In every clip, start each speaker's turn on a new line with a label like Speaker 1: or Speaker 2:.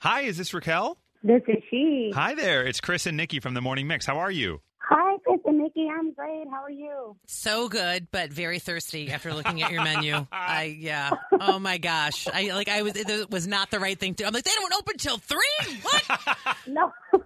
Speaker 1: Hi, is this Raquel?
Speaker 2: This is she.
Speaker 1: Hi there. It's Chris and Nikki from the Morning Mix. How are you?
Speaker 2: Hi, Chris and Nikki. I'm great. How are you?
Speaker 3: So good, but very thirsty after looking at your menu. I yeah. Oh my gosh. I like I was it was not the right thing to. I'm like they don't open till three. What?
Speaker 2: No,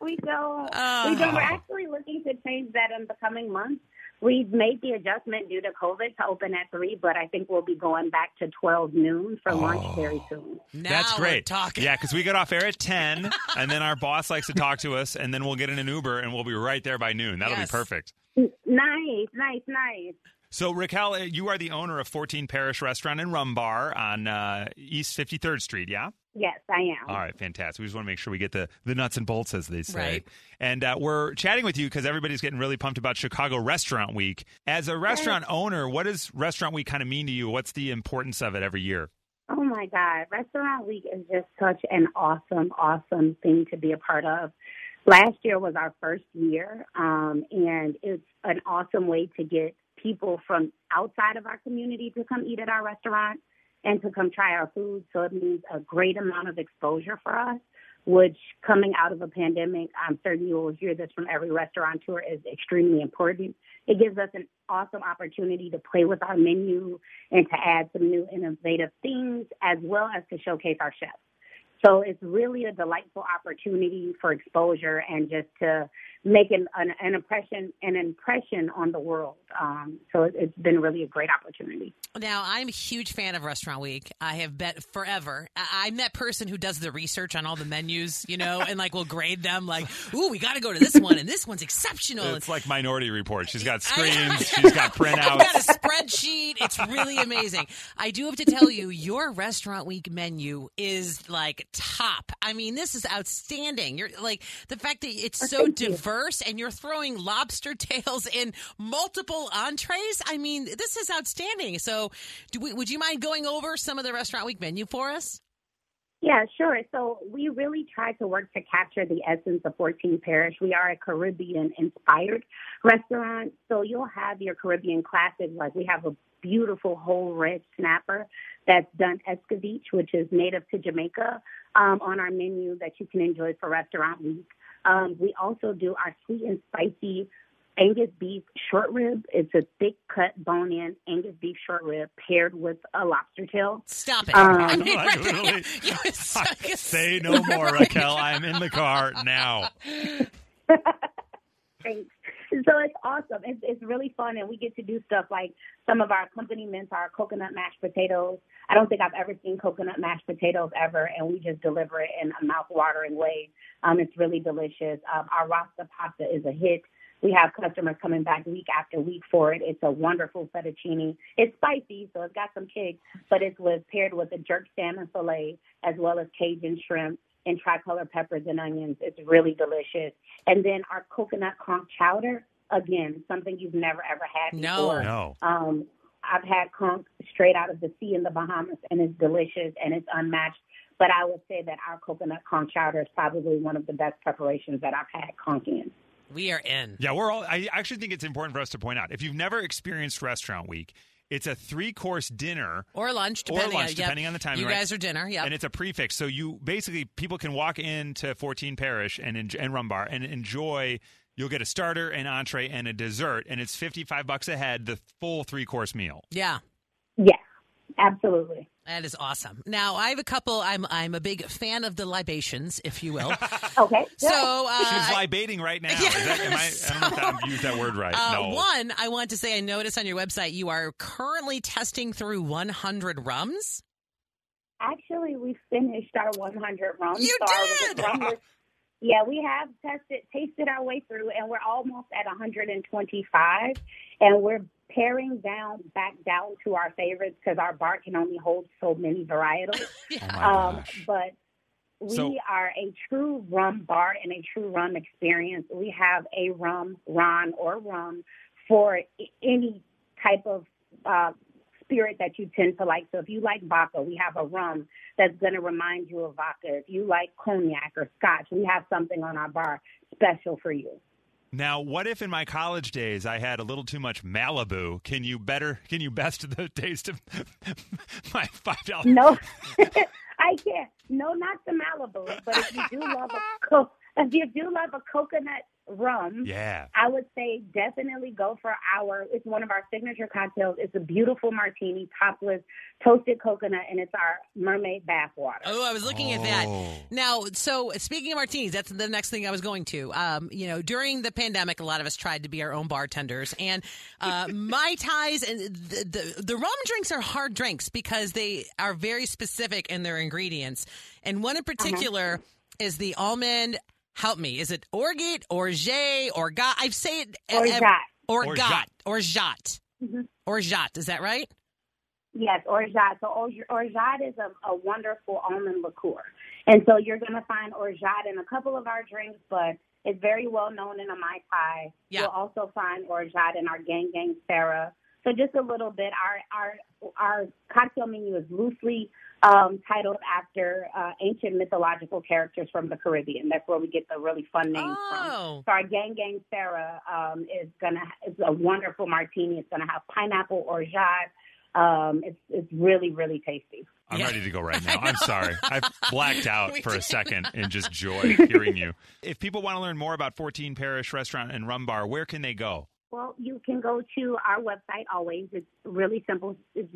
Speaker 2: we don't.
Speaker 3: Oh.
Speaker 2: We don't. We're actually looking to change that in the coming months. We've made the adjustment due to COVID to open at three, but I think we'll be going back to twelve noon for lunch very soon.
Speaker 3: Now
Speaker 1: That's
Speaker 3: we're
Speaker 1: great.
Speaker 3: talking.
Speaker 1: Yeah, because we get off air at 10, and then our boss likes to talk to us, and then we'll get in an Uber, and we'll be right there by noon. That'll
Speaker 3: Yes.
Speaker 1: be perfect.
Speaker 2: Nice, nice, nice.
Speaker 1: So, Raquel, uh, you are the owner of 14 Parish Restaurant and Rum Bar on uh, East 53rd Street, yeah?
Speaker 2: Yes, I am.
Speaker 1: All right, fantastic. We just want to make sure we get the, the nuts and bolts, as they say.
Speaker 3: Right.
Speaker 1: And uh, we're chatting with you because everybody's getting really pumped about Chicago Restaurant Week. As a restaurant owner, what does Restaurant Week kind of mean to you? What's the importance of it every year?
Speaker 2: Oh my God, Restaurant Week is just such an awesome, awesome thing to be a part of. Last year was our first year, um, and it's an awesome way to get people from outside of our community to come eat at our restaurant and to come try our food. So it means a great amount of exposure for us, which coming out of a pandemic, I'm certain you will hear this from every restaurateur, is extremely important. It gives us an awesome opportunity to play with our menu and to add some new innovative things as well as to showcase our chefs. So it's really a delightful opportunity for exposure and just to make an, an, an impression an impression on the world. Um, so it, it's been really a great opportunity.
Speaker 3: Now, I'm a huge fan of Restaurant Week. I have bet forever. I- I'm that person who does the research on all the menus, you know, and like will grade them like, ooh, we got to go to this one, and this one's exceptional.
Speaker 1: It's like Minority Report. She's got
Speaker 3: I-
Speaker 1: screens, she's got
Speaker 3: I've
Speaker 1: printouts.
Speaker 3: got a spreadsheet. It's really amazing. I do have to tell you, your restaurant week menu is like top. I mean, this is outstanding. You're like the fact that it's so
Speaker 2: thank you.
Speaker 3: Diverse and you're throwing lobster tails in multiple entrees. I mean, this is outstanding. So, we, would you mind going over some of the restaurant week menu for us?
Speaker 2: Yeah, sure. So we really try to work to capture the essence of 14 Parish. We are a Caribbean inspired restaurant. So you'll have your Caribbean classics, like we have a beautiful whole red snapper that's done escovitch, which is native to Jamaica, um, on our menu that you can enjoy for restaurant week. Um, we also do our sweet and spicy Angus beef short rib. It's a thick cut bone in Angus beef short rib paired with a lobster tail.
Speaker 3: Stop it.
Speaker 2: Um,
Speaker 3: I mean, right
Speaker 1: literally-
Speaker 3: there. You was-
Speaker 1: Say no more, Raquel. I'm in the car now.
Speaker 2: Awesome. It's it's really fun, and we get to do stuff like some of our accompaniments are coconut mashed potatoes. I don't think I've ever seen coconut mashed potatoes ever, and we just deliver it in a mouth-watering way. Um, it's really delicious. Um, our rasta pasta is a hit. We have customers coming back week after week for it. It's a wonderful fettuccine. It's spicy, so it's got some kick, but it's with paired with a jerk salmon fillet as well as Cajun shrimp and tricolor peppers and onions. It's really delicious. And then our coconut conch chowder, again, something you've never ever had
Speaker 3: No.
Speaker 2: before.
Speaker 1: No.
Speaker 2: Um, I've had conch straight out of the sea in the Bahamas, and it's delicious and it's unmatched. But I would say that our coconut conch chowder is probably one of the best preparations that I've had conch in.
Speaker 3: We are in.
Speaker 1: Yeah, we're all. I actually think it's important for us to point out if you've never experienced Restaurant Week, it's a three course dinner
Speaker 3: Or lunch,
Speaker 1: or
Speaker 3: depending
Speaker 1: lunch,
Speaker 3: on, yep.
Speaker 1: depending on the time.
Speaker 3: You
Speaker 1: right?
Speaker 3: guys are dinner, yeah.
Speaker 1: and it's a prix fixe. So you basically people can walk into 14 Parish and en- and Rum Bar and enjoy. You'll get a starter, an entree, and a dessert, and it's 55 bucks a head, the full three course meal.
Speaker 3: Yeah.
Speaker 2: Yeah. absolutely.
Speaker 3: That is awesome. Now I have a couple. I'm I'm a big fan of the libations, if you will.
Speaker 2: Okay.
Speaker 3: So uh,
Speaker 1: She's libating right now.
Speaker 3: Yeah,
Speaker 1: Is that, am I, I don't know if I used that word right.
Speaker 3: uh,
Speaker 1: no.
Speaker 3: one, I want to say I noticed on your website you are currently testing through 100 rums.
Speaker 2: Actually, we finished our 100 rums.
Speaker 3: You
Speaker 2: so our
Speaker 3: did?
Speaker 2: rum list- yeah, we have tested, tasted our way through, and we're almost at 125. And we're paring down back down to our favorites because our bar can only hold so many varietals.
Speaker 1: Oh my
Speaker 2: um, but we
Speaker 1: So-
Speaker 2: are a true rum bar and a true rum experience. We have a rum, ron, or rum for i- any type of uh, spirit that you tend to like. So if you like vodka, we have a rum that's going to remind you of vodka. If you like cognac or scotch, we have something on our bar special for you.
Speaker 1: Now, what if in my college days I had a little too much Malibu? Can you better? Can you best the taste of my five dollars?
Speaker 2: No, I can't. No, not the Malibu. But if you do love a co- if you do love a coconut rum,
Speaker 1: Yeah.
Speaker 2: I would say definitely go for our. It's one of our signature cocktails. It's a beautiful martini, topped with toasted coconut, and it's our mermaid bath water.
Speaker 3: Oh, I was looking at that.
Speaker 1: Oh.
Speaker 3: Now, so speaking of martinis, that's the next thing I was going to. Um, you know, during the pandemic, a lot of us tried to be our own bartenders, and uh, mai tais and the, the the rum drinks are hard drinks because they are very specific in their ingredients, and one in particular is the almond. Help me, is it orgeat, orgeat, orgat? I say it
Speaker 2: Orgeat.
Speaker 3: orgat, orgeat,
Speaker 2: Mhm.
Speaker 3: orgeat. Is that right?
Speaker 2: Yes, orgeat. So orge- orgeat is a, a wonderful almond liqueur, and so you're going to find orgeat in a couple of our drinks, but it's very well known in a mai tai.
Speaker 3: Yeah.
Speaker 2: You'll also find orgeat in our gang gang Sarah. So just a little bit. Our our our cocktail menu is loosely um, titled after uh, ancient mythological characters from the Caribbean. That's where we get the really fun names from.
Speaker 3: Oh,
Speaker 2: So our gang gang Sarah um, is gonna it's a wonderful martini. It's gonna have pineapple orgeat. Um, it's it's really really tasty.
Speaker 1: I'm
Speaker 3: Yeah.
Speaker 1: ready to go right now. I'm sorry. I blacked out for a second in just joy hearing you. If people want to learn more about 14 Parish Restaurant and Rum Bar, where can they go?
Speaker 2: Well, you can go to our website always. It's really simple. It's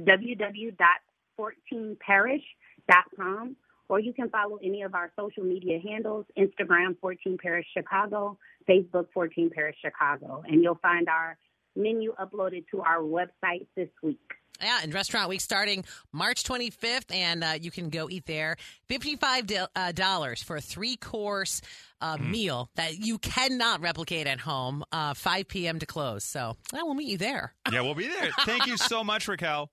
Speaker 2: www.14parish.com, or you can follow any of our social media handles Instagram 14 Parish Chicago, Facebook 14 Parish Chicago, and you'll find our menu uploaded to our website this week.
Speaker 3: Yeah, and Restaurant Week starting March 25th, and uh, you can go eat there. $55 do- uh, for a three course uh, meal that you cannot replicate at home, uh, 5 p.m. to close. So, well, we'll meet you there.
Speaker 1: Yeah, we'll be there. Thank you so much, Raquel.